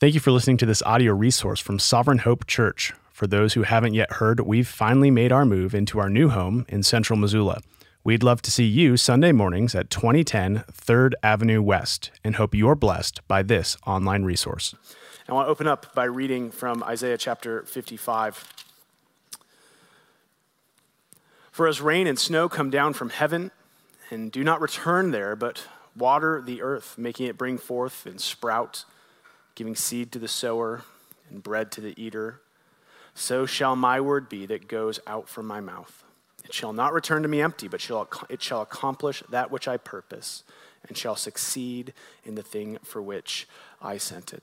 Thank you for listening to this audio resource from Sovereign Hope Church. For those who haven't yet heard, we've finally made our move into our new home in central Missoula. We'd love to see you Sunday mornings at 2010 3rd Avenue West and hope you're blessed by this online resource. I want to open up by reading from Isaiah chapter 55. For as rain and snow come down from heaven and do not return there, but water the earth, making it bring forth and sprout, giving seed to the sower and bread to the eater, so shall my word be that goes out from my mouth. It shall not return to me empty, but shall, it shall accomplish that which I purpose, and shall succeed in the thing for which I sent it.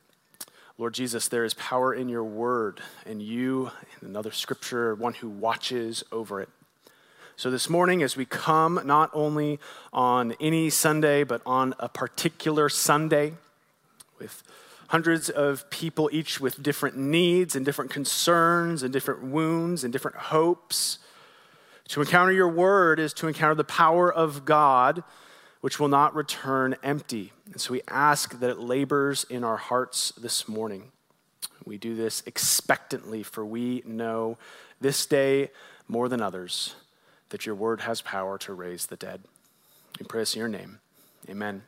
Lord Jesus, there is power in your word, and you, in another scripture, one who watches over it. So, this morning, as we come not only on any Sunday, but on a particular Sunday with hundreds of people, each with different needs and different concerns and different wounds and different hopes, to encounter your word is to encounter the power of God, which will not return empty. And so we ask that it labors in our hearts this morning. We do this expectantly, for we know this day more than others that your word has power to raise the dead. We pray this in your name. Amen.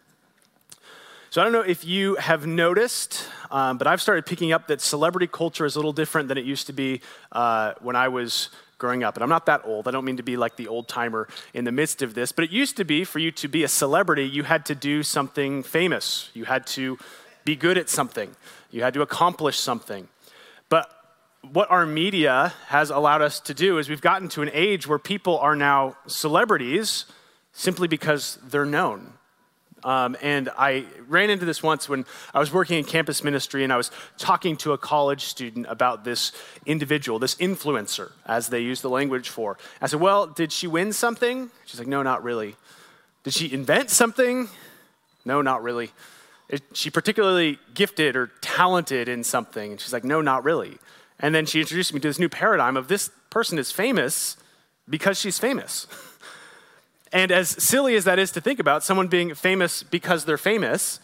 So I don't know if you have noticed, um, but I've started picking up that celebrity culture is a little different than it used to be uh, when I was growing up. And I'm not that old. I don't mean to be like the old timer in the midst of this, but it used to be for you to be a celebrity, you had to do something famous. You had to be good at something. You had to accomplish something. But what our media has allowed us to do is we've gotten to an age where people are now celebrities simply because they're known. Um, and I ran into this once when I was working in campus ministry and I was talking to a college student about this individual, this influencer, as they use the language for. I said, Well, did she win something? She's like, No, not really. Did she invent something? No, not really. Is she particularly gifted or talented in something? And she's like, No, not really. And then she introduced me to this new paradigm of this person is famous because she's famous. and as silly as that is to think about, someone being famous because they're famous,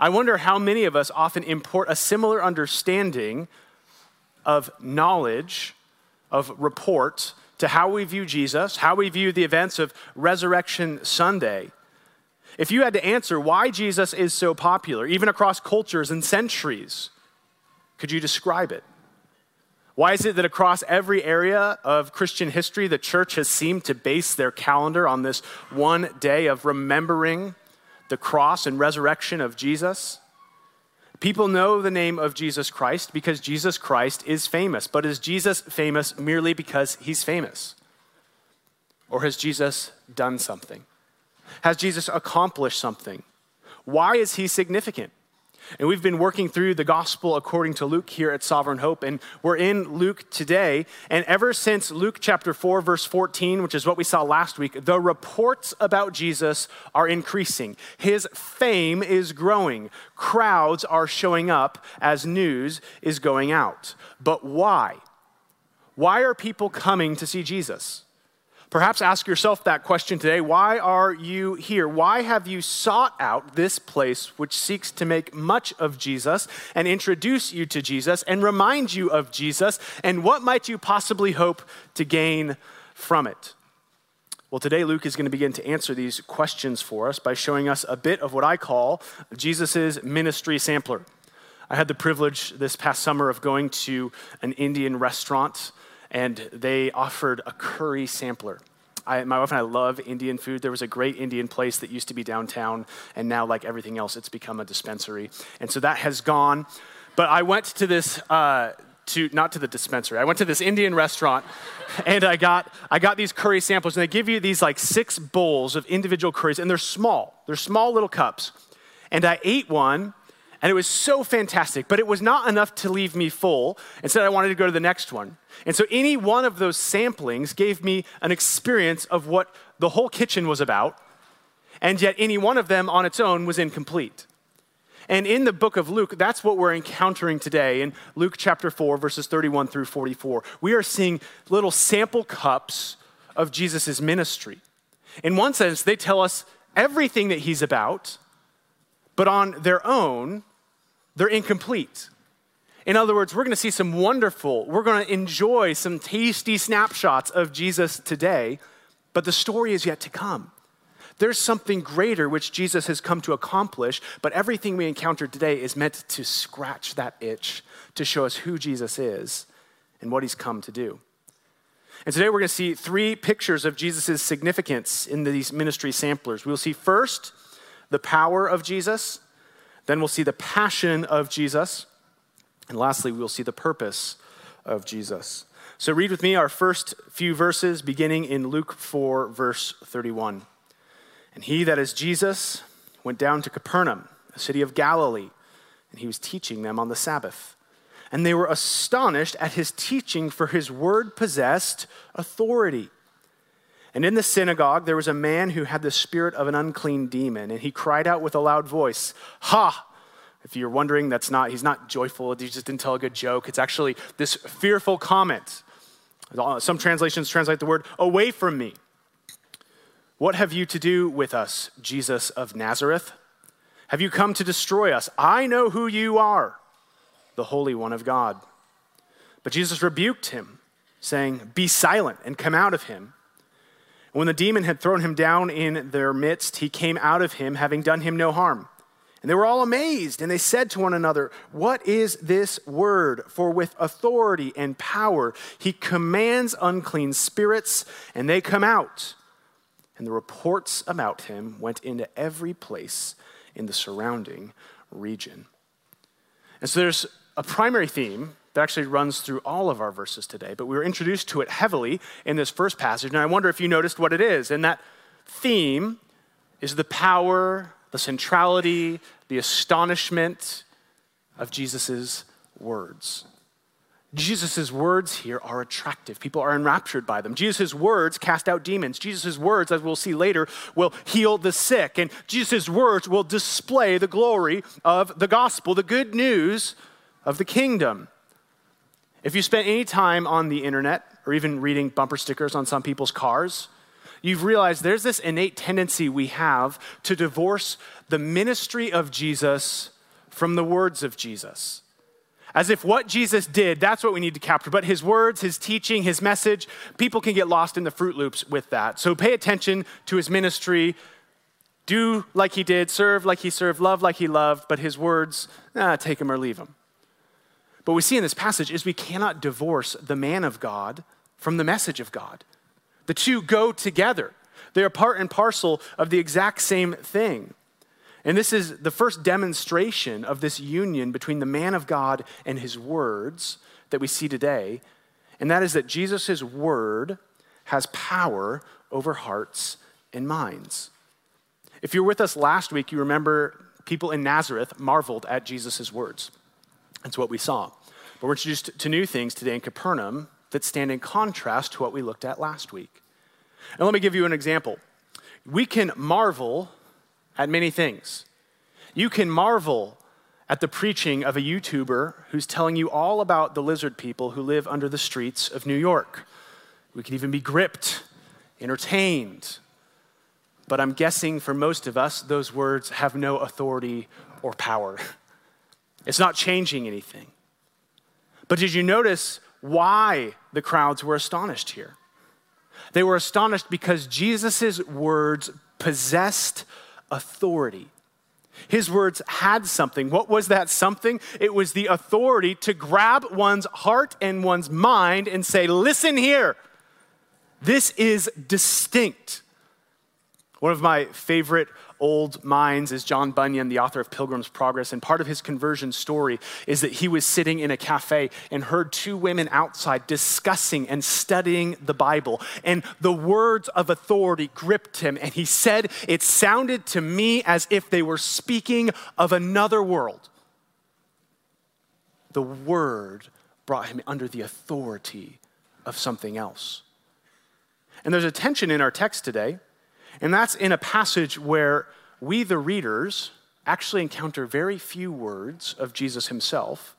I wonder how many of us often import a similar understanding of knowledge, of report, to how we view Jesus, how we view the events of Resurrection Sunday. If you had to answer why Jesus is so popular, even across cultures and centuries, could you describe it? Why is it that across every area of Christian history, the church has seemed to base their calendar on this one day of remembering the cross and resurrection of Jesus? People know the name of Jesus Christ because Jesus Christ is famous. But is Jesus famous merely because he's famous? Or has Jesus done something? Has Jesus accomplished something? Why is he significant? And we've been working through the gospel according to Luke here at Sovereign Hope, and we're in Luke today. And ever since Luke chapter 4, verse 14, which is what we saw last week, the reports about Jesus are increasing. His fame is growing. Crowds are showing up as news is going out. But why? Why are people coming to see Jesus? Perhaps ask yourself that question today. Why are you here? Why have you sought out this place which seeks to make much of Jesus and introduce you to Jesus and remind you of Jesus? And what might you possibly hope to gain from it? Well, today Luke is going to begin to answer these questions for us by showing us a bit of what I call Jesus' ministry sampler. I had the privilege this past summer of going to an Indian restaurant and they offered a curry sampler. I, my wife and I love Indian food. There was a great Indian place that used to be downtown, and now, like everything else, it's become a dispensary. And so that has gone. But I went to this, uh, to not to the dispensary. I went to this Indian restaurant, and I got I got these curry samples, and they give you these like six bowls of individual curries, and they're small. They're small little cups. And I ate one, and it was so fantastic, but it was not enough to leave me full. Instead, I wanted to go to the next one. And so, any one of those samplings gave me an experience of what the whole kitchen was about, and yet any one of them on its own was incomplete. And in the book of Luke, that's what we're encountering today in Luke chapter 4, verses 31 through 44. We are seeing little sample cups of Jesus' ministry. In one sense, they tell us everything that he's about, but on their own, they're incomplete. In other words, we're going to see some wonderful, we're going to enjoy some tasty snapshots of Jesus today, but the story is yet to come. There's something greater which Jesus has come to accomplish, but everything we encounter today is meant to scratch that itch, to show us who Jesus is and what he's come to do. And today we're going to see three pictures of Jesus' significance in these ministry samplers. We'll see first the power of Jesus, then we'll see the passion of Jesus, and lastly, we'll see the purpose of Jesus. So read with me our first few verses, beginning in Luke 4, verse 31. And he, that is Jesus, went down to Capernaum, a city of Galilee, and he was teaching them on the Sabbath. And they were astonished at his teaching, for his word possessed authority. And in the synagogue, there was a man who had the spirit of an unclean demon, and he cried out with a loud voice, Ha! If you're wondering, that's not, he's not joyful, he just didn't tell a good joke. It's actually this fearful comment. Some translations translate the word, Away from me. What have you to do with us, Jesus of Nazareth? Have you come to destroy us? I know who you are, the Holy One of God. But Jesus rebuked him, saying, Be silent and come out of him. When the demon had thrown him down in their midst, he came out of him, having done him no harm. And they were all amazed, and they said to one another, What is this word? For with authority and power he commands unclean spirits, and they come out and the reports about him went into every place in the surrounding region. And so there's a primary theme that actually runs through all of our verses today, but we were introduced to it heavily in this first passage, and I wonder if you noticed what it is. And that theme is the power, the centrality, the astonishment of Jesus' words. Jesus' words here are attractive. People are enraptured by them. Jesus' words cast out demons. Jesus' words, as we'll see later, will heal the sick. And Jesus' words will display the glory of the gospel, the good news of the kingdom. If you spent any time on the internet or even reading bumper stickers on some people's cars, you've realized there's this innate tendency we have to divorce the ministry of Jesus from the words of Jesus as if what Jesus did, that's what we need to capture. But his words, his teaching, his message, people can get lost in the Fruit Loops with that. So pay attention to his ministry. Do like he did, serve like he served, love like he loved, but his words, ah, take him or leave him. But we see in this passage is we cannot divorce the man of God from the message of God. The two go together. They are part and parcel of the exact same thing. And this is the first demonstration of this union between the man of God and his words that we see today. And that is that Jesus' word has power over hearts and minds. If you were with us last week, you remember people in Nazareth marveled at Jesus' words. That's what we saw. But we're introduced to new things today in Capernaum that stand in contrast to what we looked at last week. And let me give you an example. We can marvel at many things. You can marvel at the preaching of a YouTuber who's telling you all about the lizard people who live under the streets of New York. We can even be gripped, entertained. But I'm guessing for most of us, those words have no authority or power. It's not changing anything. But did you notice why the crowds were astonished here? They were astonished because Jesus' words possessed authority. His words had something. What was that something? It was the authority to grab one's heart and one's mind and say, Listen here, this is distinct. One of my favorite old minds is John Bunyan, the author of Pilgrim's Progress. And part of his conversion story is that he was sitting in a cafe and heard two women outside discussing and studying the Bible. And the words of authority gripped him. And he said, It sounded to me as if they were speaking of another world. The word brought him under the authority of something else. And there's a tension in our text today and that's in a passage where we, the readers, actually encounter very few words of Jesus himself.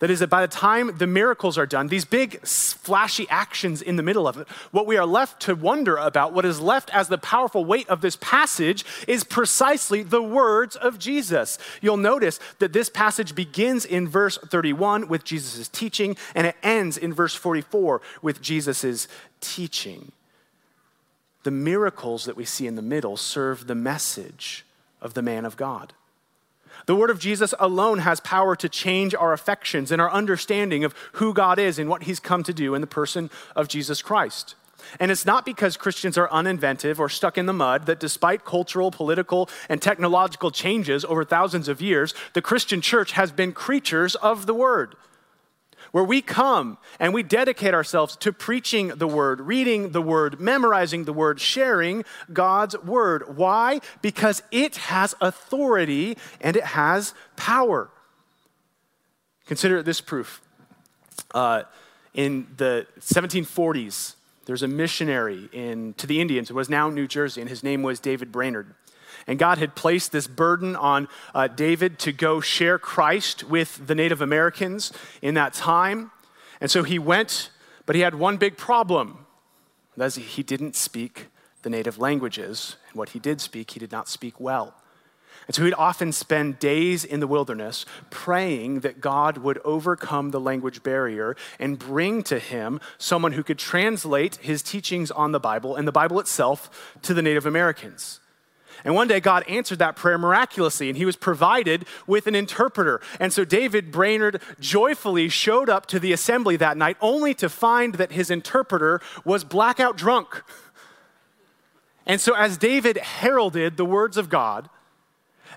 That is, that by the time the miracles are done, these big flashy actions in the middle of it, what we are left to wonder about, what is left as the powerful weight of this passage, is precisely the words of Jesus. You'll notice that this passage begins in verse 31 with Jesus' teaching, and it ends in verse 44 with Jesus' teaching. The miracles that we see in the middle serve the message of the man of God. The word of Jesus alone has power to change our affections and our understanding of who God is and what he's come to do in the person of Jesus Christ. And it's not because Christians are uninventive or stuck in the mud that despite cultural, political, and technological changes over thousands of years, the Christian church has been creatures of the word where we come and we dedicate ourselves to preaching the word, reading the word, memorizing the word, sharing God's word. Why? Because it has authority and it has power. Consider this proof. Uh, in the 1740s, there's a missionary in, to the Indians, it was now New Jersey, and his name was David Brainerd. And God had placed this burden on uh, David to go share Christ with the Native Americans in that time. And so he went, but he had one big problem. That is, he didn't speak the native languages. And what he did speak, he did not speak well. And so he'd often spend days in the wilderness praying that God would overcome the language barrier and bring to him someone who could translate his teachings on the Bible and the Bible itself to the Native Americans. And one day, God answered that prayer miraculously, and he was provided with an interpreter. And so, David Brainerd joyfully showed up to the assembly that night, only to find that his interpreter was blackout drunk. And so, as David heralded the words of God,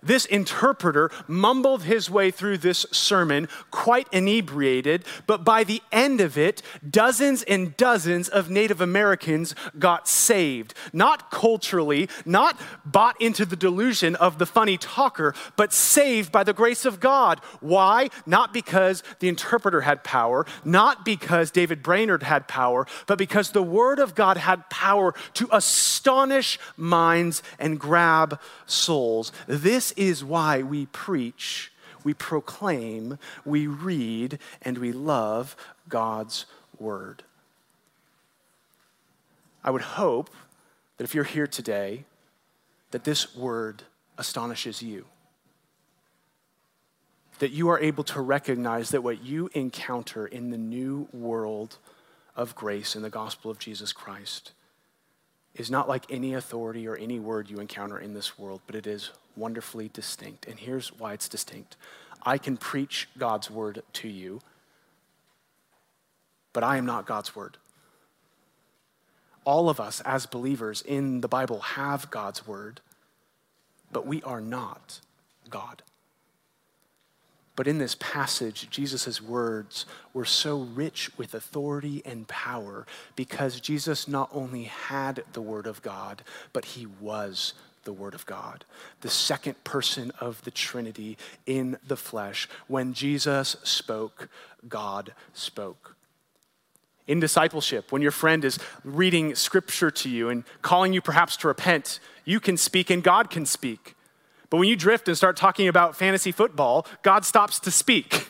this interpreter mumbled his way through this sermon, quite inebriated, but by the end of it, dozens and dozens of Native Americans got saved. Not culturally, not bought into the delusion of the funny talker, but saved by the grace of God. Why? Not because the interpreter had power, not because David Brainerd had power, but because the Word of God had power to astonish minds and grab souls. This this is why we preach, we proclaim, we read, and we love God's word. I would hope that if you're here today, that this word astonishes you. That you are able to recognize that what you encounter in the new world of grace in the gospel of Jesus Christ is not like any authority or any word you encounter in this world, but it is wonderfully distinct. And here's why it's distinct I can preach God's word to you, but I am not God's word. All of us, as believers in the Bible, have God's word, but we are not God. But in this passage, Jesus' words were so rich with authority and power because Jesus not only had the Word of God, but he was the Word of God, the second person of the Trinity in the flesh. When Jesus spoke, God spoke. In discipleship, when your friend is reading scripture to you and calling you perhaps to repent, you can speak and God can speak. But when you drift and start talking about fantasy football, God stops to speak.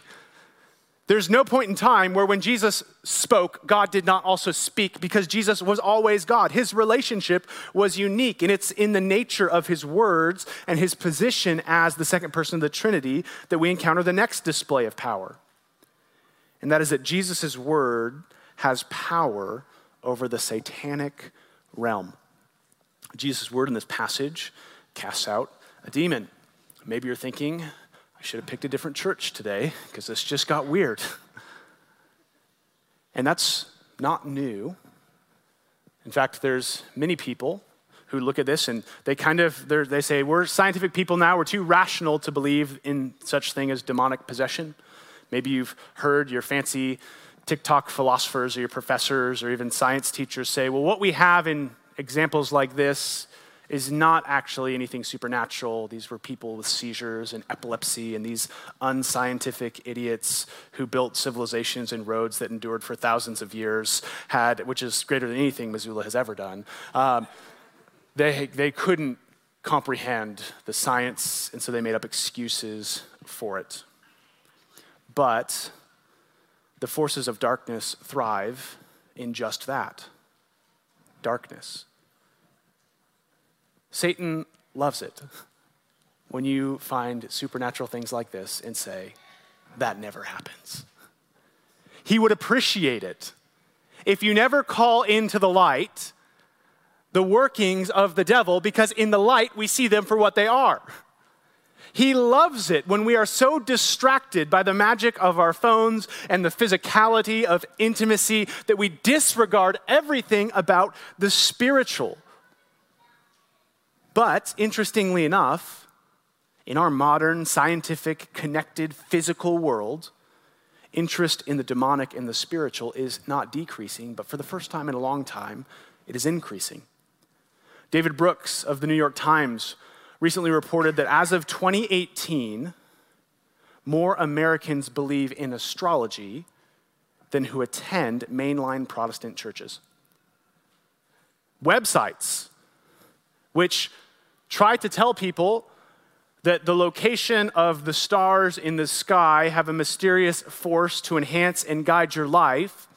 There's no point in time where when Jesus spoke, God did not also speak because Jesus was always God. His relationship was unique, and it's in the nature of his words and his position as the second person of the Trinity that we encounter the next display of power. And that is that Jesus' word has power over the satanic realm. Jesus' word in this passage casts out a demon. Maybe you're thinking, I should have picked a different church today because this just got weird. and that's not new. In fact, there's many people who look at this and they kind of they say we're scientific people now we're too rational to believe in such thing as demonic possession maybe you've heard your fancy tiktok philosophers or your professors or even science teachers say well what we have in examples like this is not actually anything supernatural. These were people with seizures and epilepsy and these unscientific idiots who built civilizations and roads that endured for thousands of years, had, which is greater than anything Missoula has ever done. Um, they, they couldn't comprehend the science, and so they made up excuses for it. But the forces of darkness thrive in just that darkness. Satan loves it when you find supernatural things like this and say, that never happens. He would appreciate it if you never call into the light the workings of the devil, because in the light we see them for what they are. He loves it when we are so distracted by the magic of our phones and the physicality of intimacy that we disregard everything about the spiritual. But interestingly enough, in our modern, scientific, connected, physical world, interest in the demonic and the spiritual is not decreasing, but for the first time in a long time, it is increasing. David Brooks of the New York Times recently reported that as of 2018, more Americans believe in astrology than who attend mainline Protestant churches. Websites, which try to tell people that the location of the stars in the sky have a mysterious force to enhance and guide your life,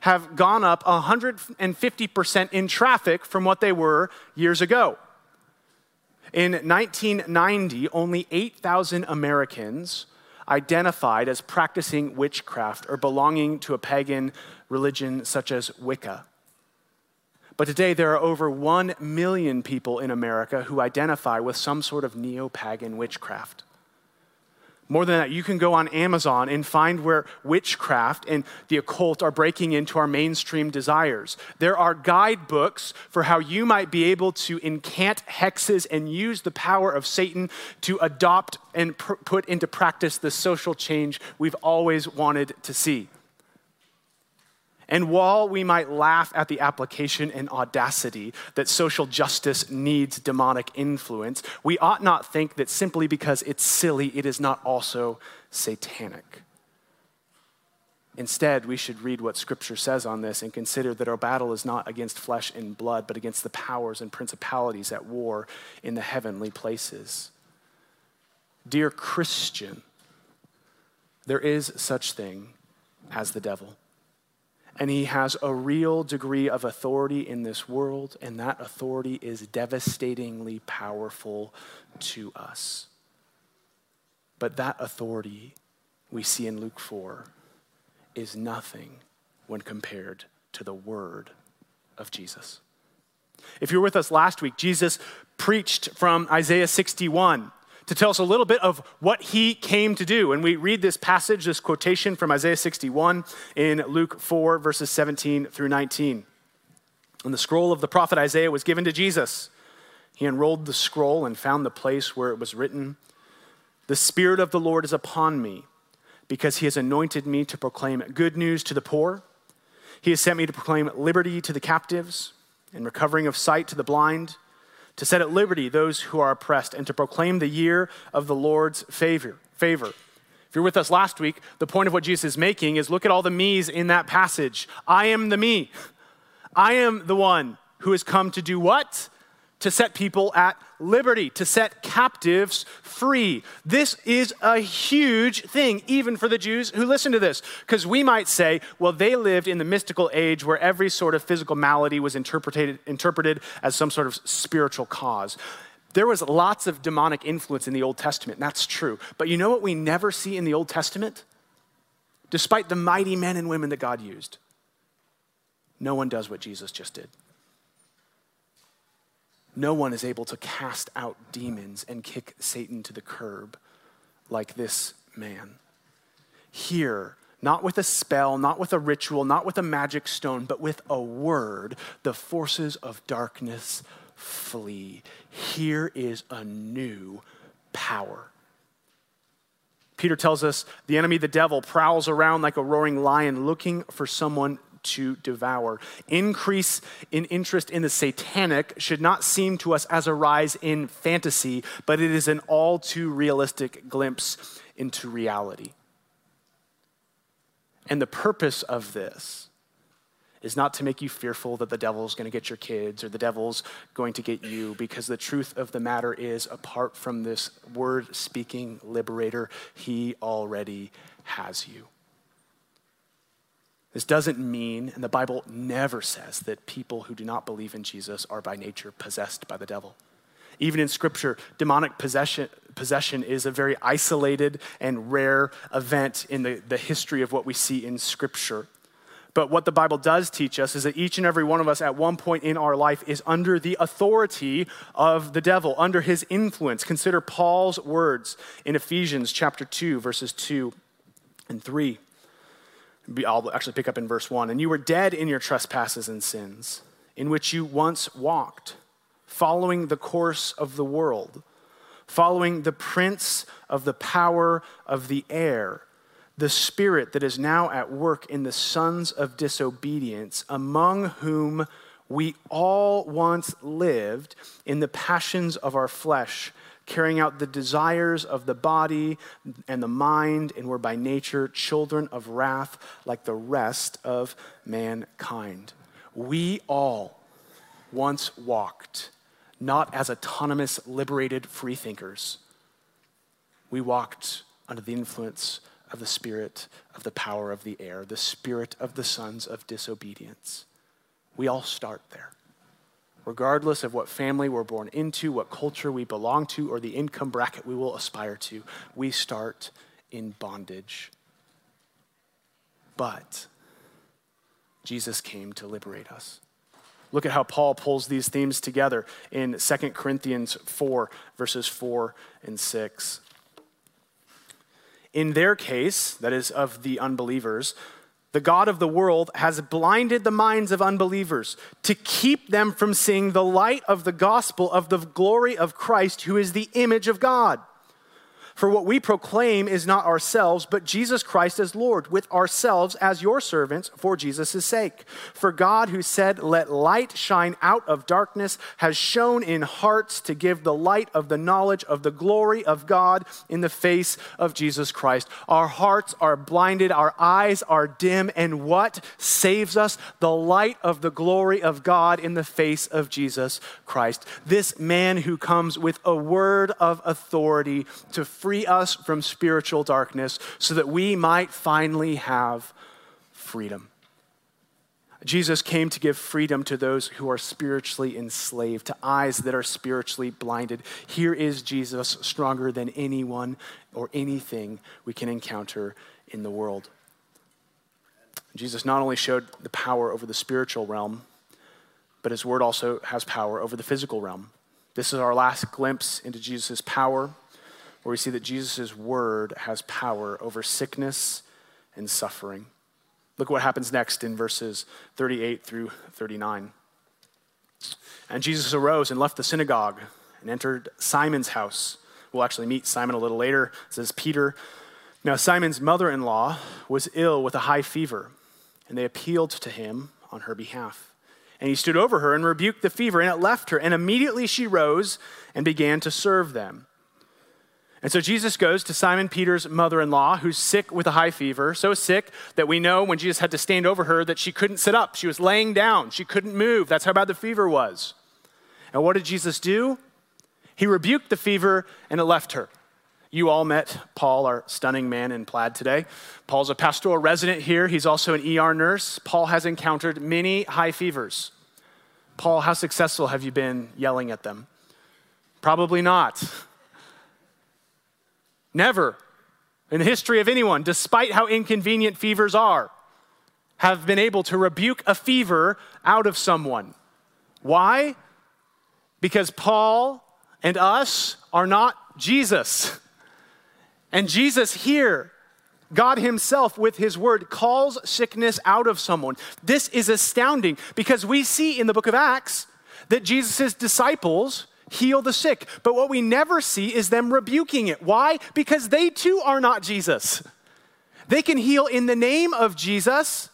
have gone up 150% in traffic from what they were years ago. In 1990, only 8,000 Americans identified as practicing witchcraft or belonging to a pagan religion such as Wicca. But today, there are over 1 million people in America who identify with some sort of neo pagan witchcraft. More than that, you can go on Amazon and find where witchcraft and the occult are breaking into our mainstream desires. There are guidebooks for how you might be able to incant hexes and use the power of Satan to adopt and pr- put into practice the social change we've always wanted to see. And while we might laugh at the application and audacity that social justice needs demonic influence, we ought not think that simply because it's silly, it is not also satanic. Instead, we should read what Scripture says on this and consider that our battle is not against flesh and blood, but against the powers and principalities at war in the heavenly places. Dear Christian, there is such thing as the devil and he has a real degree of authority in this world, and that authority is devastatingly powerful to us. But that authority we see in Luke 4 is nothing when compared to the word of Jesus. If you were with us last week, Jesus preached from Isaiah 61 to tell us a little bit of what he came to do. And we read this passage, this quotation from Isaiah 61 in Luke 4, verses 17 through 19. And the scroll of the prophet Isaiah was given to Jesus. He unrolled the scroll and found the place where it was written The Spirit of the Lord is upon me, because he has anointed me to proclaim good news to the poor. He has sent me to proclaim liberty to the captives and recovering of sight to the blind to set at liberty those who are oppressed, and to proclaim the year of the Lord's favor. favor. If you're with us last week, the point of what Jesus is making is look at all the me's in that passage. I am the me. I am the one who has come to do what? To set people at liberty, to set captives free. This is a huge thing, even for the Jews who listen to this, because we might say, well, they lived in the mystical age where every sort of physical malady was interpreted, interpreted as some sort of spiritual cause. There was lots of demonic influence in the Old Testament, that's true. But you know what we never see in the Old Testament? Despite the mighty men and women that God used, no one does what Jesus just did. No one is able to cast out demons and kick Satan to the curb like this man. Here, not with a spell, not with a ritual, not with a magic stone, but with a word, the forces of darkness flee. Here is a new power. Peter tells us the enemy, the devil, prowls around like a roaring lion looking for someone to devour. Increase in interest in the satanic should not seem to us as a rise in fantasy, but it is an all too realistic glimpse into reality. And the purpose of this is not to make you fearful that the devil's going to get your kids or the devil's going to get you, because the truth of the matter is, apart from this word speaking liberator, he already has you. This doesn't mean, and the Bible never says, that people who do not believe in Jesus are by nature possessed by the devil. Even in Scripture, demonic possession, possession is a very isolated and rare event in the, the history of what we see in Scripture. But what the Bible does teach us is that each and every one of us at one point in our life is under the authority of the devil, under his influence. Consider Paul's words in Ephesians chapter 2, verses 2 and 3. I'll actually pick up in verse 1. And you were dead in your trespasses and sins, in which you once walked, following the course of the world, following the prince of the power of the air the spirit that is now at work in the sons of disobedience, among whom we all once lived in the passions of our flesh, carrying out the desires of the body and the mind, and were by nature children of wrath like the rest of mankind. We all once walked not as autonomous, liberated freethinkers. We walked under the influence of the spirit of the power of the air, the spirit of the sons of disobedience. We all start there. Regardless of what family we're born into, what culture we belong to, or the income bracket we will aspire to, we start in bondage. But Jesus came to liberate us. Look at how Paul pulls these themes together in 2 Corinthians 4, verses 4 and 6. In their case, that is, of the unbelievers, the God of the world has blinded the minds of unbelievers to keep them from seeing the light of the gospel of the glory of Christ, who is the image of God. For what we proclaim is not ourselves, but Jesus Christ as Lord, with ourselves as your servants for Jesus' sake. For God, who said, Let light shine out of darkness, has shone in hearts to give the light of the knowledge of the glory of God in the face of Jesus Christ. Our hearts are blinded, our eyes are dim, and what saves us? The light of the glory of God in the face of Jesus Christ. This man who comes with a word of authority to free us from spiritual darkness so that we might finally have freedom. Jesus came to give freedom to those who are spiritually enslaved, to eyes that are spiritually blinded. Here is Jesus stronger than anyone or anything we can encounter in the world. Jesus not only showed the power over the spiritual realm, but his word also has power over the physical realm. This is our last glimpse into Jesus' power where we see that Jesus' word has power over sickness and suffering. Look what happens next in verses 38 through 39. And Jesus arose and left the synagogue and entered Simon's house. We'll actually meet Simon a little later. Says Peter. Now, Simon's mother in law was ill with a high fever, and they appealed to him on her behalf. And he stood over her and rebuked the fever, and it left her. And immediately she rose and began to serve them. And so Jesus goes to Simon Peter's mother in law, who's sick with a high fever, so sick that we know when Jesus had to stand over her that she couldn't sit up. She was laying down, she couldn't move. That's how bad the fever was. And what did Jesus do? He rebuked the fever and it left her. You all met Paul, our stunning man in plaid today. Paul's a pastoral resident here. He's also an ER nurse. Paul has encountered many high fevers. Paul, how successful have you been yelling at them? Probably not. Never in the history of anyone, despite how inconvenient fevers are, have been able to rebuke a fever out of someone. Why? Because Paul and us are not Jesus. And Jesus here, God Himself with His word, calls sickness out of someone. This is astounding because we see in the book of Acts that Jesus' disciples heal the sick. But what we never see is them rebuking it. Why? Because they too are not Jesus. They can heal in the name of Jesus,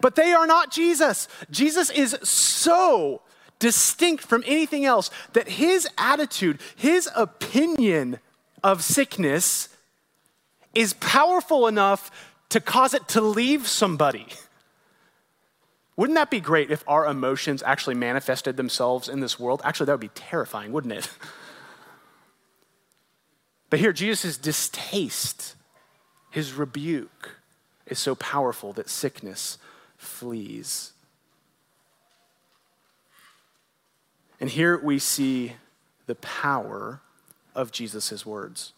but they are not Jesus. Jesus is so distinct from anything else that his attitude, his opinion of sickness is powerful enough to cause it to leave somebody. Wouldn't that be great if our emotions actually manifested themselves in this world? Actually, that would be terrifying, wouldn't it? but here, Jesus' distaste, his rebuke, is so powerful that sickness flees. And here we see the power of Jesus' words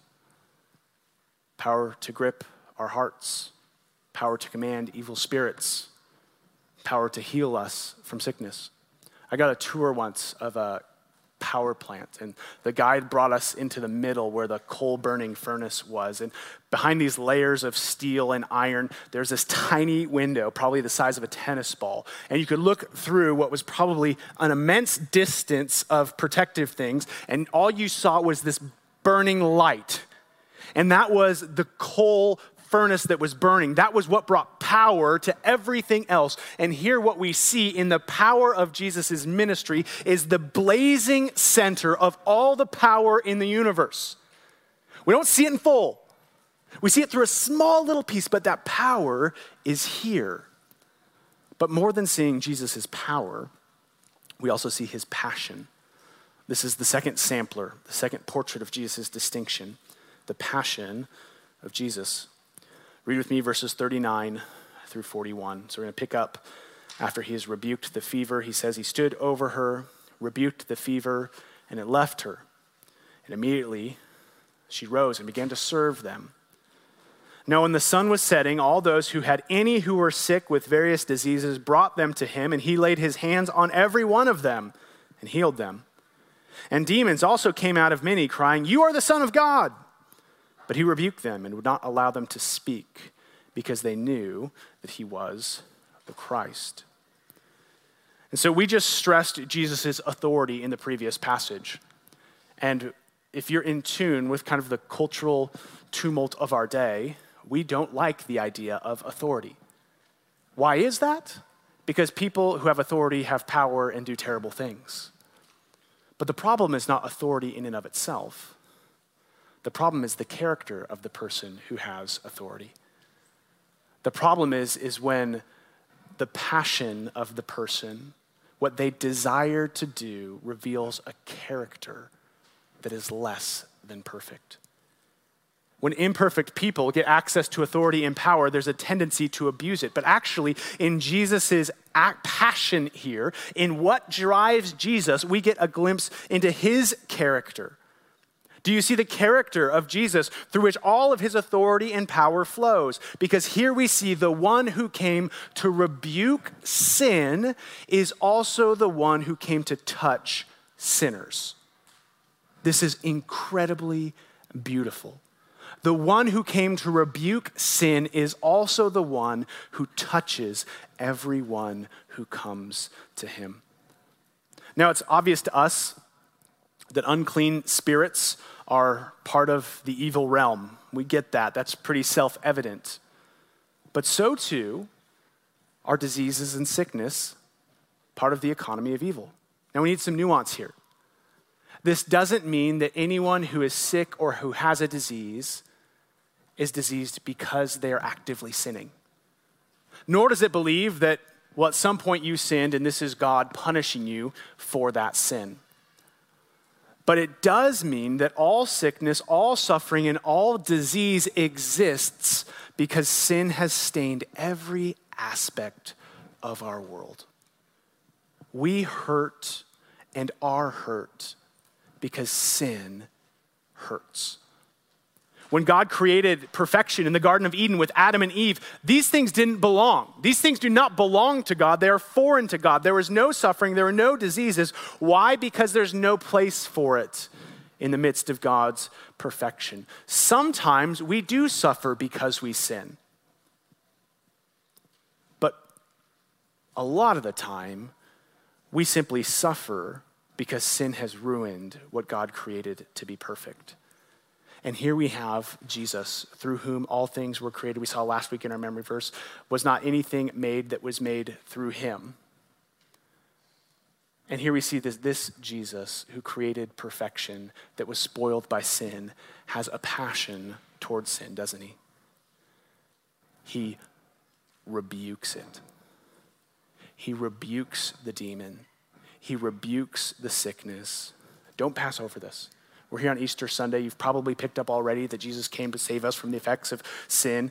power to grip our hearts, power to command evil spirits, power to heal us from sickness. I got a tour once of a power plant. And the guide brought us into the middle where the coal burning furnace was. And behind these layers of steel and iron, there's this tiny window, probably the size of a tennis ball. And you could look through what was probably an immense distance of protective things. And all you saw was this burning light. And that was the coal furnace that was burning. That was what brought power to everything else. And here, what we see in the power of Jesus' ministry is the blazing center of all the power in the universe. We don't see it in full, we see it through a small little piece, but that power is here. But more than seeing Jesus' power, we also see his passion. This is the second sampler, the second portrait of Jesus' distinction, the passion of Jesus. Read with me verses 39 through 41. So we're going to pick up after he has rebuked the fever. He says, He stood over her, rebuked the fever, and it left her. And immediately she rose and began to serve them. Now, when the sun was setting, all those who had any who were sick with various diseases brought them to him, and he laid his hands on every one of them and healed them. And demons also came out of many, crying, You are the Son of God. But he rebuked them and would not allow them to speak because they knew that he was the Christ. And so we just stressed Jesus' authority in the previous passage. And if you're in tune with kind of the cultural tumult of our day, we don't like the idea of authority. Why is that? Because people who have authority have power and do terrible things. But the problem is not authority in and of itself. The problem is the character of the person who has authority. The problem is, is when the passion of the person, what they desire to do, reveals a character that is less than perfect. When imperfect people get access to authority and power, there's a tendency to abuse it. But actually, in Jesus' passion here, in what drives Jesus, we get a glimpse into his character. Do you see the character of Jesus through which all of his authority and power flows? Because here we see the one who came to rebuke sin is also the one who came to touch sinners. This is incredibly beautiful. The one who came to rebuke sin is also the one who touches everyone who comes to him. Now, it's obvious to us that unclean spirits are part of the evil realm. We get that. That's pretty self evident. But so too are diseases and sickness part of the economy of evil. Now we need some nuance here. This doesn't mean that anyone who is sick or who has a disease is diseased because they are actively sinning. Nor does it believe that, well, at some point you sinned and this is God punishing you for that sin. But it does mean that all sickness, all suffering, and all disease exists because sin has stained every aspect of our world. We hurt and are hurt because sin hurts. When God created perfection in the Garden of Eden with Adam and Eve, these things didn't belong. These things do not belong to God. They are foreign to God. There was no suffering, there were no diseases. Why? Because there's no place for it in the midst of God's perfection. Sometimes we do suffer because we sin. But a lot of the time, we simply suffer because sin has ruined what God created to be perfect. And here we have Jesus, through whom all things were created. We saw last week in our memory verse, was not anything made that was made through him. And here we see this, this Jesus, who created perfection that was spoiled by sin, has a passion towards sin, doesn't he? He rebukes it. He rebukes the demon. He rebukes the sickness. Don't pass over this. We're here on Easter Sunday. You've probably picked up already that Jesus came to save us from the effects of sin.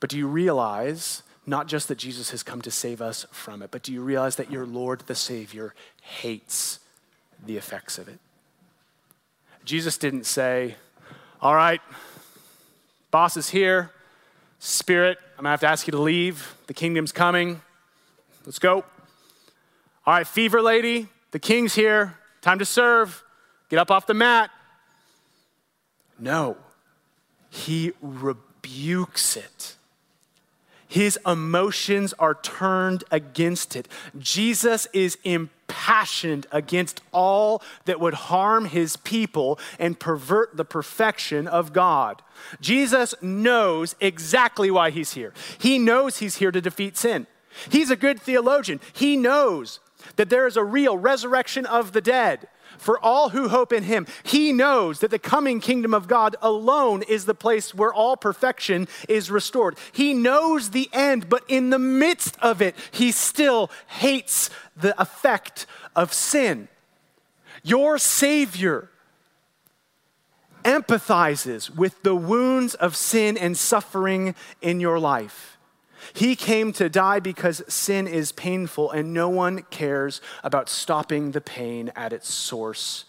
But do you realize not just that Jesus has come to save us from it, but do you realize that your Lord the Savior hates the effects of it? Jesus didn't say, All right, boss is here, spirit, I'm gonna have to ask you to leave. The kingdom's coming. Let's go. All right, fever lady, the king's here. Time to serve. Get up off the mat. No, he rebukes it. His emotions are turned against it. Jesus is impassioned against all that would harm his people and pervert the perfection of God. Jesus knows exactly why he's here. He knows he's here to defeat sin. He's a good theologian. He knows that there is a real resurrection of the dead for all who hope in him. He knows that the coming kingdom of God alone is the place where all perfection is restored. He knows the end, but in the midst of it, he still hates the effect of sin. Your Savior empathizes with the wounds of sin and suffering in your life. He came to die because sin is painful, and no one cares about stopping the pain at its source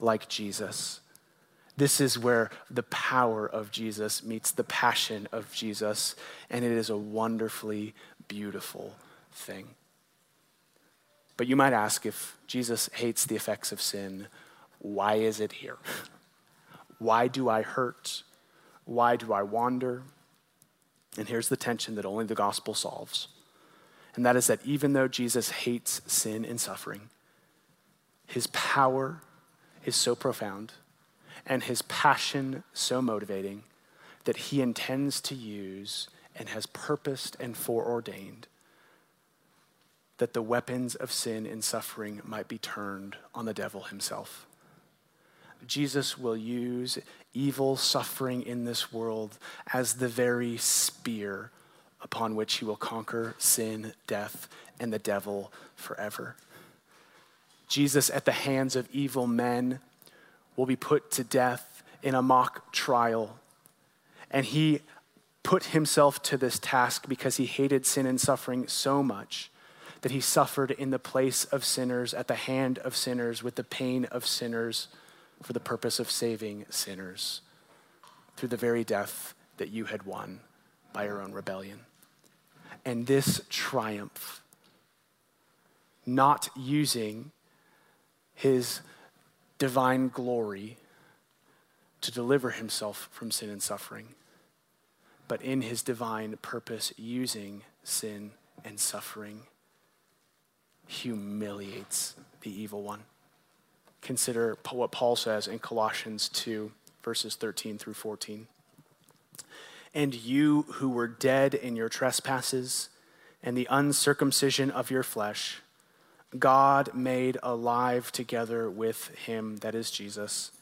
like Jesus. This is where the power of Jesus meets the passion of Jesus, and it is a wonderfully beautiful thing. But you might ask if Jesus hates the effects of sin, why is it here? Why do I hurt? Why do I wander? And here's the tension that only the gospel solves. And that is that even though Jesus hates sin and suffering, his power is so profound and his passion so motivating that he intends to use and has purposed and foreordained that the weapons of sin and suffering might be turned on the devil himself. Jesus will use evil suffering in this world as the very spear upon which he will conquer sin, death, and the devil forever. Jesus, at the hands of evil men, will be put to death in a mock trial. And he put himself to this task because he hated sin and suffering so much that he suffered in the place of sinners, at the hand of sinners, with the pain of sinners for the purpose of saving sinners through the very death that you had won by your own rebellion. And this triumph, not using his divine glory to deliver himself from sin and suffering, but in his divine purpose, using sin and suffering, humiliates the evil one. Consider what Paul says in Colossians 2, verses 13 through 14. And you who were dead in your trespasses and the uncircumcision of your flesh, God made alive together with him, that is Jesus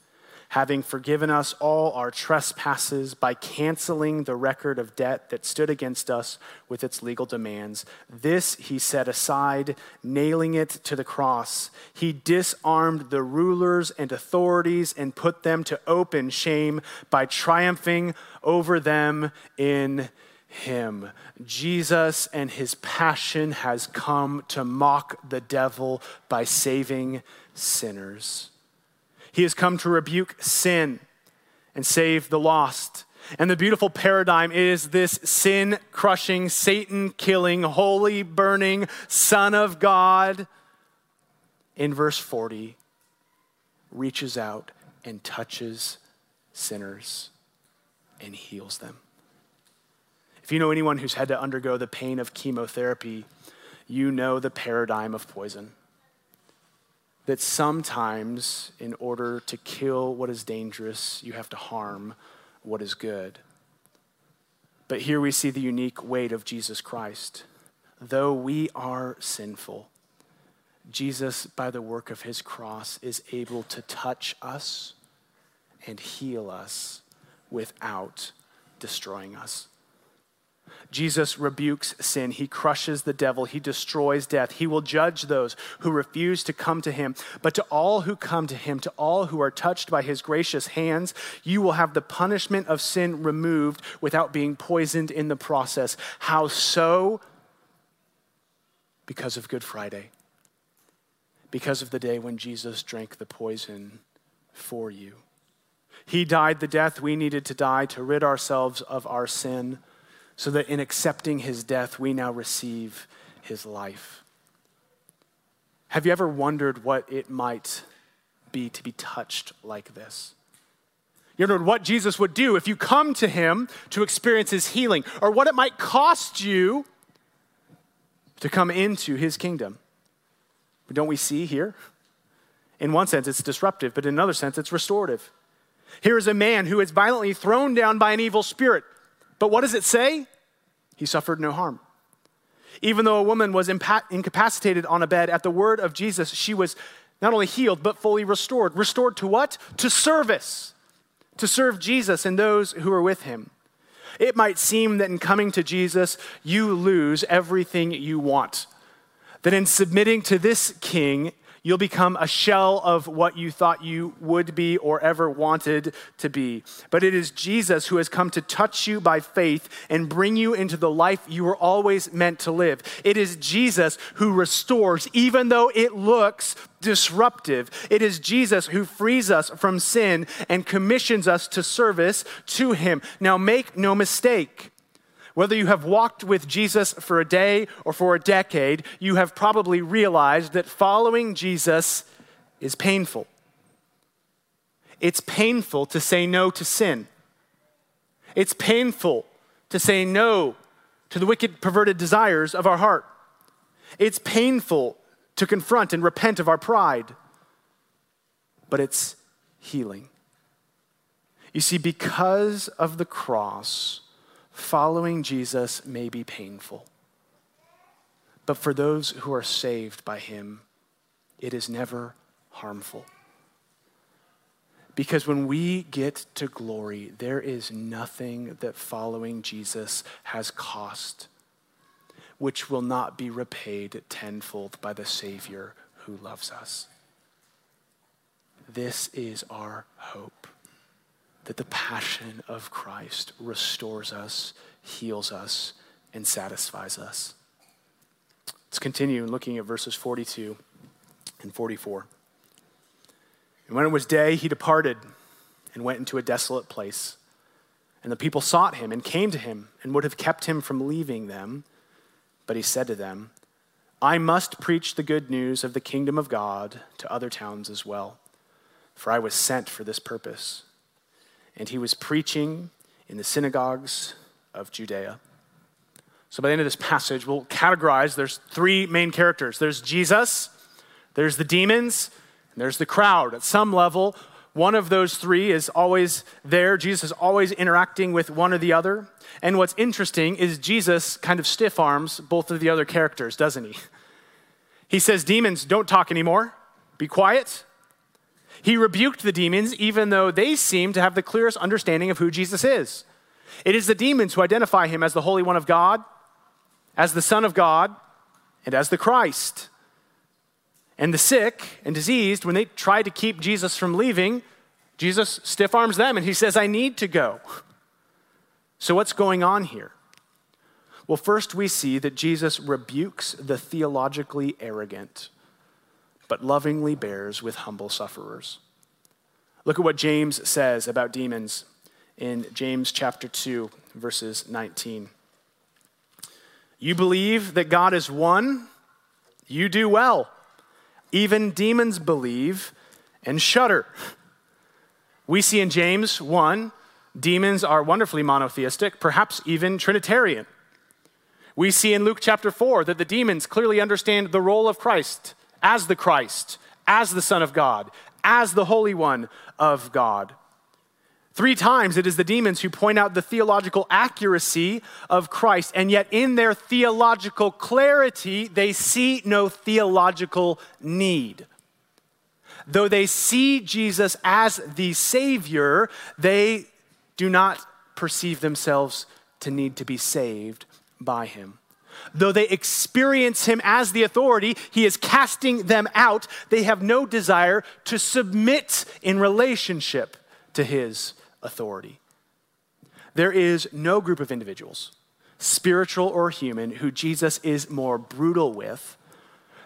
having forgiven us all our trespasses by canceling the record of debt that stood against us with its legal demands. This he set aside, nailing it to the cross. He disarmed the rulers and authorities and put them to open shame by triumphing over them in him. Jesus and his passion has come to mock the devil by saving sinners. He has come to rebuke sin and save the lost. And the beautiful paradigm is this sin crushing, Satan killing, holy burning Son of God in verse 40 reaches out and touches sinners and heals them. If you know anyone who's had to undergo the pain of chemotherapy, you know the paradigm of poison that sometimes, in order to kill what is dangerous, you have to harm what is good. But here we see the unique weight of Jesus Christ. Though we are sinful, Jesus, by the work of his cross, is able to touch us and heal us without destroying us. Jesus rebukes sin. He crushes the devil. He destroys death. He will judge those who refuse to come to him. But to all who come to him, to all who are touched by his gracious hands, you will have the punishment of sin removed without being poisoned in the process. How so? Because of Good Friday. Because of the day when Jesus drank the poison for you. He died the death we needed to die to rid ourselves of our sin so that in accepting his death, we now receive his life. Have you ever wondered what it might be to be touched like this? You wondered what Jesus would do if you come to him to experience his healing, or what it might cost you to come into his kingdom. But don't we see here? In one sense, it's disruptive, but in another sense, it's restorative. Here is a man who is violently thrown down by an evil spirit. But what does it say? He suffered no harm. Even though a woman was incapacitated on a bed, at the word of Jesus, she was not only healed, but fully restored. Restored to what? To service, to serve Jesus and those who are with him. It might seem that in coming to Jesus, you lose everything you want. That in submitting to this king, you'll become a shell of what you thought you would be or ever wanted to be. But it is Jesus who has come to touch you by faith and bring you into the life you were always meant to live. It is Jesus who restores, even though it looks disruptive. It is Jesus who frees us from sin and commissions us to service to Him. Now, make no mistake. Whether you have walked with Jesus for a day or for a decade, you have probably realized that following Jesus is painful. It's painful to say no to sin. It's painful to say no to the wicked, perverted desires of our heart. It's painful to confront and repent of our pride, but it's healing. You see, because of the cross, following Jesus may be painful. But for those who are saved by him, it is never harmful. Because when we get to glory, there is nothing that following Jesus has cost which will not be repaid tenfold by the Savior who loves us. This is our hope that the passion of Christ restores us, heals us, and satisfies us. Let's continue looking at verses 42 and 44. And when it was day, he departed and went into a desolate place. And the people sought him and came to him and would have kept him from leaving them. But he said to them, I must preach the good news of the kingdom of God to other towns as well, for I was sent for this purpose and he was preaching in the synagogues of Judea. So by the end of this passage, we'll categorize there's three main characters there's Jesus, there's the demons, and there's the crowd. At some level, one of those three is always there. Jesus is always interacting with one or the other. And what's interesting is Jesus kind of stiff arms both of the other characters, doesn't he? He says, Demons, don't talk anymore. Be quiet. He rebuked the demons, even though they seem to have the clearest understanding of who Jesus is. It is the demons who identify him as the Holy One of God, as the Son of God, and as the Christ. And the sick and diseased, when they try to keep Jesus from leaving, Jesus stiff arms them and he says, I need to go. So, what's going on here? Well, first we see that Jesus rebukes the theologically arrogant but lovingly bears with humble sufferers. Look at what James says about demons in James chapter 2, verses 19. You believe that God is one, you do well. Even demons believe and shudder. We see in James 1, demons are wonderfully monotheistic, perhaps even Trinitarian. We see in Luke chapter 4 that the demons clearly understand the role of Christ as the Christ, as the Son of God, as the Holy One of God. Three times it is the demons who point out the theological accuracy of Christ, and yet in their theological clarity, they see no theological need. Though they see Jesus as the Savior, they do not perceive themselves to need to be saved by him. Though they experience him as the authority, he is casting them out. They have no desire to submit in relationship to his authority. There is no group of individuals, spiritual or human, who Jesus is more brutal with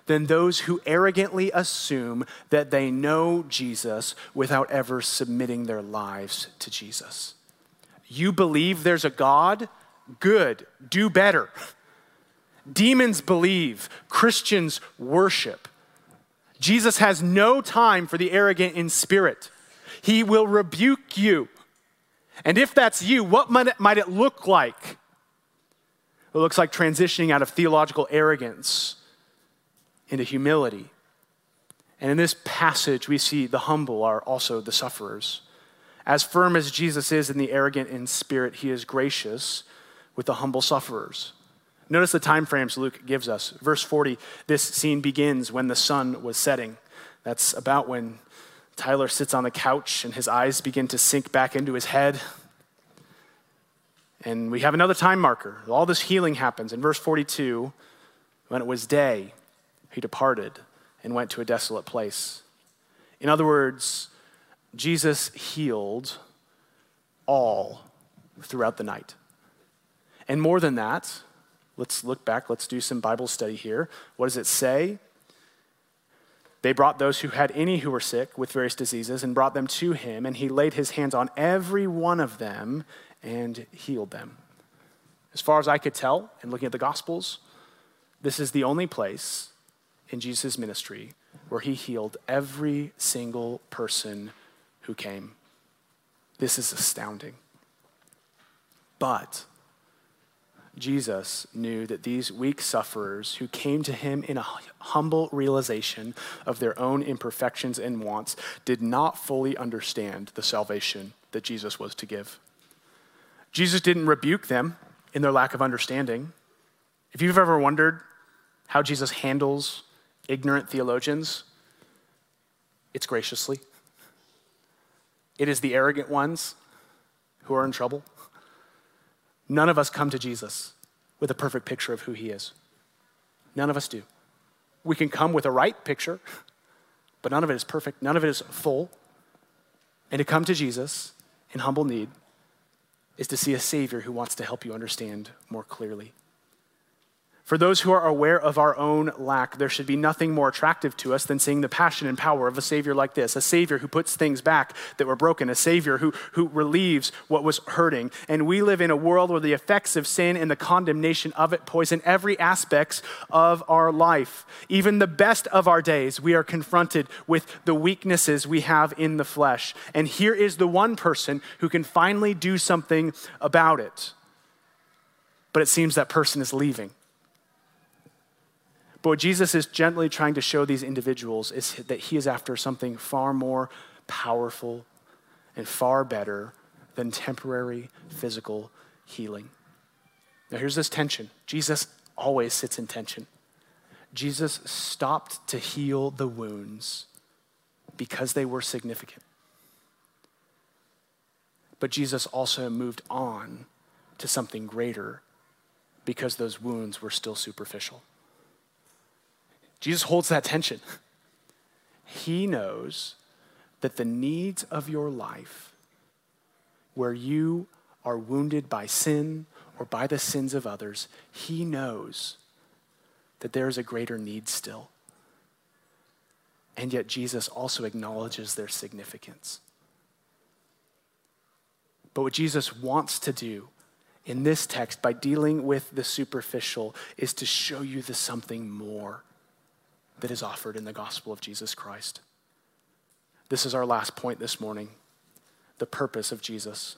than those who arrogantly assume that they know Jesus without ever submitting their lives to Jesus. You believe there's a God? Good. Do better. Demons believe, Christians worship. Jesus has no time for the arrogant in spirit. He will rebuke you. And if that's you, what might it, look like? It looks like transitioning out of theological arrogance into humility. And in this passage, we see the humble are also the sufferers. As firm as Jesus is in the arrogant in spirit, he is gracious with the humble sufferers. Notice the time frames Luke gives us. Verse 40, this scene begins when the sun was setting. That's about when Tyler sits on the couch and his eyes begin to sink back into his head. And we have another time marker. All this healing happens. In verse 42, when it was day, he departed and went to a desolate place. In other words, Jesus healed all throughout the night. And more than that, Let's look back. Let's do some Bible study here. What does it say? They brought those who had any who were sick with various diseases and brought them to him, and he laid his hands on every one of them and healed them. As far as I could tell, in looking at the Gospels, this is the only place in Jesus' ministry where he healed every single person who came. This is astounding. But Jesus knew that these weak sufferers who came to him in a humble realization of their own imperfections and wants did not fully understand the salvation that Jesus was to give. Jesus didn't rebuke them in their lack of understanding. If you've ever wondered how Jesus handles ignorant theologians, it's graciously. It is the arrogant ones who are in trouble. None of us come to Jesus with a perfect picture of who he is. None of us do. We can come with a right picture, but none of it is perfect, none of it is full. And to come to Jesus in humble need is to see a Savior who wants to help you understand more clearly. For those who are aware of our own lack, there should be nothing more attractive to us than seeing the passion and power of a Savior like this a Savior who puts things back that were broken, a Savior who, who relieves what was hurting. And we live in a world where the effects of sin and the condemnation of it poison every aspect of our life. Even the best of our days, we are confronted with the weaknesses we have in the flesh. And here is the one person who can finally do something about it. But it seems that person is leaving. But what Jesus is gently trying to show these individuals is that he is after something far more powerful and far better than temporary physical healing. Now, here's this tension Jesus always sits in tension. Jesus stopped to heal the wounds because they were significant. But Jesus also moved on to something greater because those wounds were still superficial. Jesus holds that tension. He knows that the needs of your life, where you are wounded by sin or by the sins of others, He knows that there is a greater need still. And yet, Jesus also acknowledges their significance. But what Jesus wants to do in this text by dealing with the superficial is to show you the something more that is offered in the gospel of Jesus Christ. This is our last point this morning the purpose of Jesus.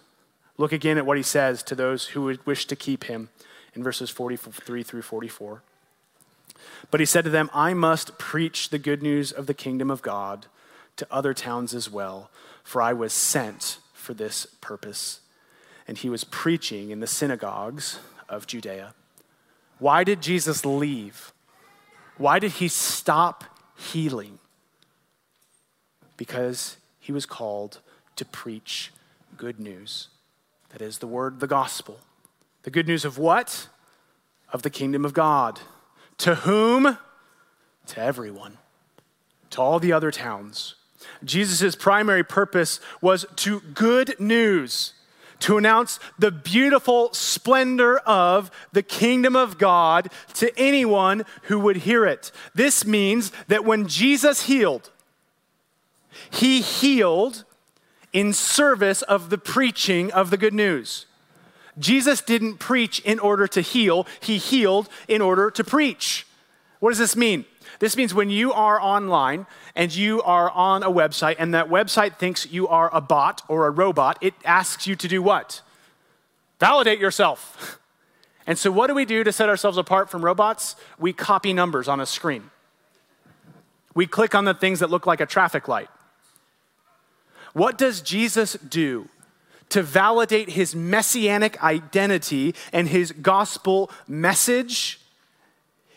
Look again at what he says to those who would wish to keep him in verses 43 through 44. But he said to them, I must preach the good news of the kingdom of God to other towns as well, for I was sent for this purpose. And he was preaching in the synagogues of Judea. Why did Jesus leave? Why did he stop healing? Because he was called to preach good news. That is the word, the gospel. The good news of what? of the kingdom of God. To whom? To everyone, to all the other towns. Jesus' primary purpose was to good news, to announce the beautiful splendor of the kingdom of God to anyone who would hear it. This means that when Jesus healed, he healed in service of the preaching of the good news. Jesus didn't preach in order to heal, he healed in order to preach. What does this mean? This means when you are online and you are on a website and that website thinks you are a bot or a robot, it asks you to do what? Validate yourself. And so, what do we do to set ourselves apart from robots? We copy numbers on a screen. We click on the things that look like a traffic light. What does Jesus do to validate his messianic identity and his gospel message?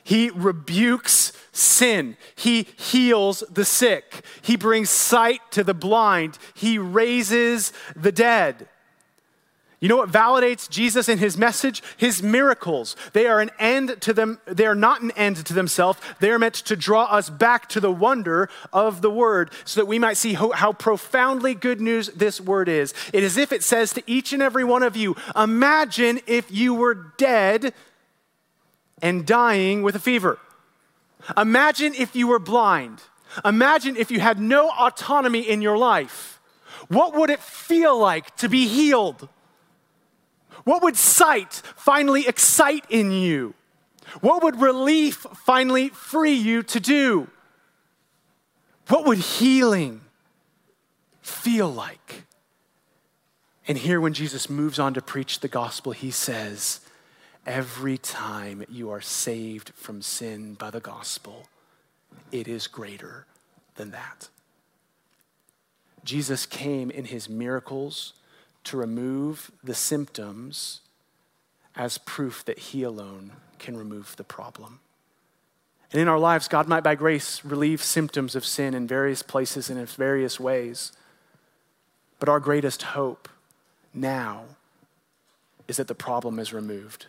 He rebukes sin. He heals the sick. He brings sight to the blind. He raises the dead. You know what validates Jesus and his message? His miracles. They are an end to them. They are not an end to themselves. They are meant to draw us back to the wonder of the word so that we might see how, how profoundly good news this word is. It is if it says to each and every one of you, imagine if you were dead and dying with a fever. Imagine if you were blind. Imagine if you had no autonomy in your life. What would it feel like to be healed? What would sight finally excite in you? What would relief finally free you to do? What would healing feel like? And here, when Jesus moves on to preach the gospel, he says, Every time you are saved from sin by the gospel, it is greater than that. Jesus came in his miracles to remove the symptoms as proof that He alone can remove the problem. And in our lives, God might, by grace, relieve symptoms of sin in various places and in various ways. But our greatest hope now is that the problem is removed.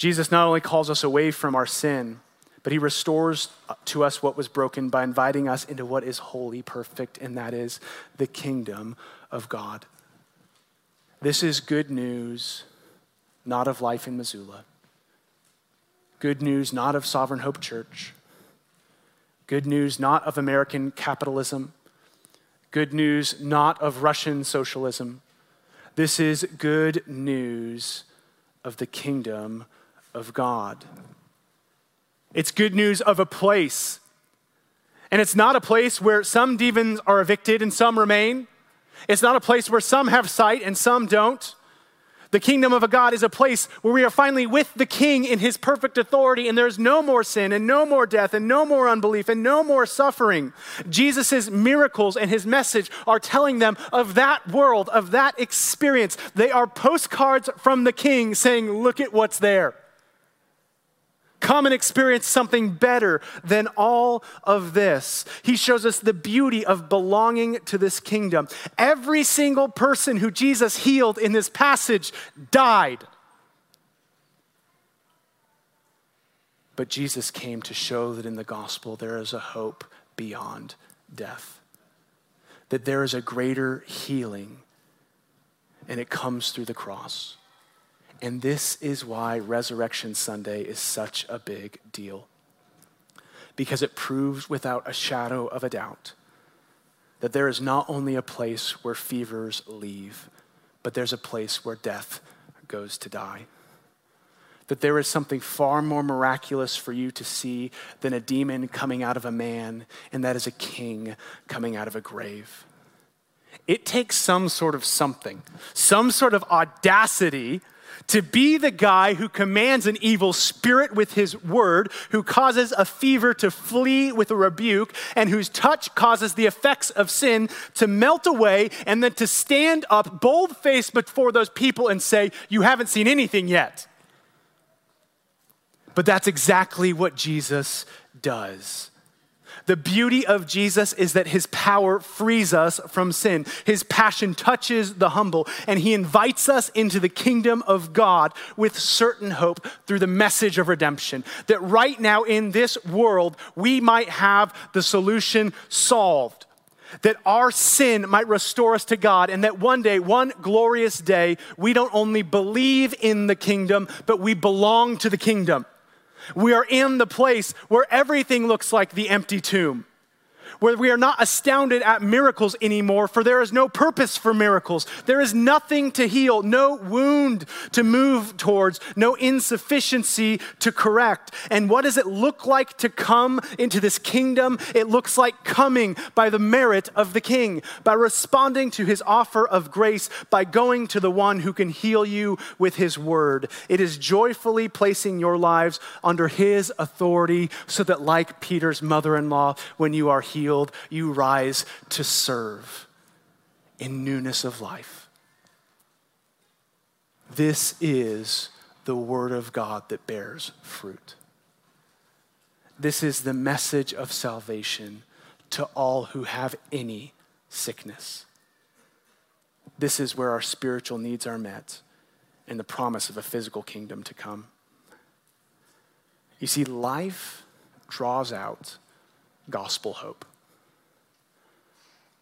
Jesus not only calls us away from our sin, but he restores to us what was broken by inviting us into what is holy, perfect, and that is the kingdom of God. This is good news, not of life in Missoula. Good news, not of Sovereign Hope Church. Good news, not of American capitalism. Good news, not of Russian socialism. This is good news of the kingdom of God. It's good news of a place. And it's not a place where some demons are evicted and some remain. It's not a place where some have sight and some don't. The kingdom of a God is a place where we are finally with the king in his perfect authority, and there's no more sin, and no more death, and no more unbelief, and no more suffering. Jesus' miracles and his message are telling them of that world, of that experience. They are postcards from the king saying, Look at what's there. Come and experience something better than all of this. He shows us the beauty of belonging to this kingdom. Every single person who Jesus healed in this passage died. But Jesus came to show that in the gospel there is a hope beyond death, that there is a greater healing, and it comes through the cross. And this is why Resurrection Sunday is such a big deal. Because it proves without a shadow of a doubt that there is not only a place where fevers leave, but there's a place where death goes to die. That there is something far more miraculous for you to see than a demon coming out of a man, and that is a king coming out of a grave. It takes some sort of something, some sort of audacity to be the guy who commands an evil spirit with his word, who causes a fever to flee with a rebuke, and whose touch causes the effects of sin to melt away, and then to stand up bold faced before those people and say, You haven't seen anything yet. But that's exactly what Jesus does. The beauty of Jesus is that his power frees us from sin. His passion touches the humble, and he invites us into the kingdom of God with certain hope through the message of redemption. That right now in this world, we might have the solution solved. That our sin might restore us to God, and that one day, one glorious day, we don't only believe in the kingdom, but we belong to the kingdom. We are in the place where everything looks like the empty tomb where we are not astounded at miracles anymore, for there is no purpose for miracles. There is nothing to heal, no wound to move towards, no insufficiency to correct. And what does it look like to come into this kingdom? It looks like coming by the merit of the king, by responding to his offer of grace, by going to the one who can heal you with his word. It is joyfully placing your lives under his authority so that, like Peter's mother in law, when you are healed, you rise to serve in newness of life. This is the Word of God that bears fruit. This is the message of salvation to all who have any sickness. This is where our spiritual needs are met and the promise of a physical kingdom to come. You see, life draws out gospel hope.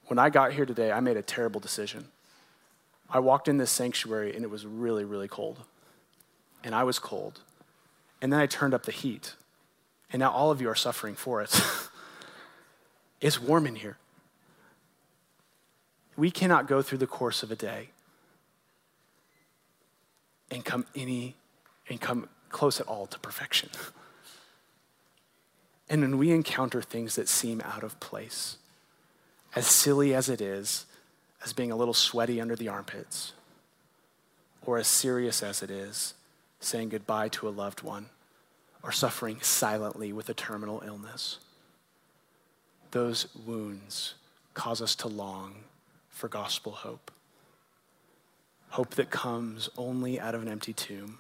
When I got here today, I made a terrible decision. I walked in this sanctuary and it was really, really cold. And I was cold. And then I turned up the heat. And now all of you are suffering for it. it's warm in here. We cannot go through the course of a day and come any and come close at all to perfection. And when we encounter things that seem out of place, as silly as it is, as being a little sweaty under the armpits, or as serious as it is, saying goodbye to a loved one, or suffering silently with a terminal illness. Those wounds cause us to long for gospel hope. Hope that comes only out of an empty tomb,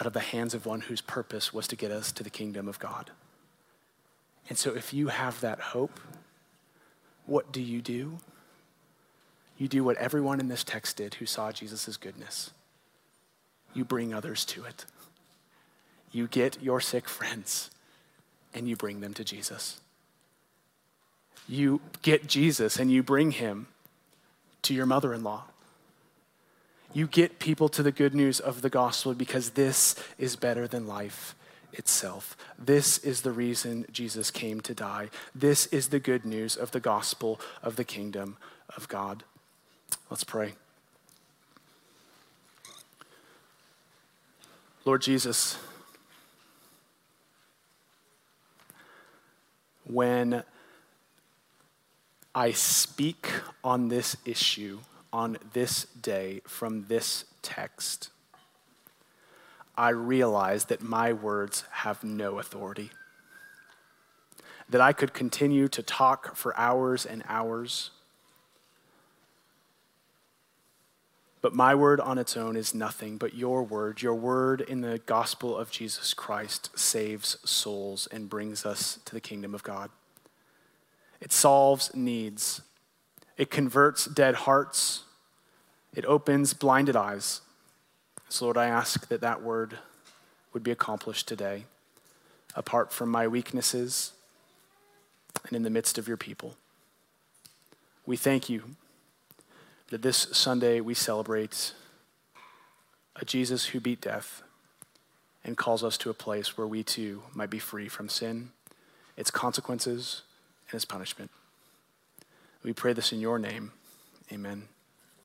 out of the hands of one whose purpose was to get us to the kingdom of God. And so, if you have that hope, what do you do? You do what everyone in this text did who saw Jesus' goodness. You bring others to it. You get your sick friends and you bring them to Jesus. You get Jesus and you bring him to your mother in law. You get people to the good news of the gospel because this is better than life itself. This is the reason Jesus came to die. This is the good news of the gospel of the kingdom of God. Let's pray. Lord Jesus, when I speak on this issue on this day from this text, I realize that my words have no authority. That I could continue to talk for hours and hours. But my word on its own is nothing, but your word, your word in the gospel of Jesus Christ, saves souls and brings us to the kingdom of God. It solves needs, it converts dead hearts, it opens blinded eyes. So, Lord, I ask that that word would be accomplished today, apart from my weaknesses and in the midst of your people. We thank you that this Sunday we celebrate a Jesus who beat death and calls us to a place where we too might be free from sin, its consequences, and its punishment. We pray this in your name. Amen.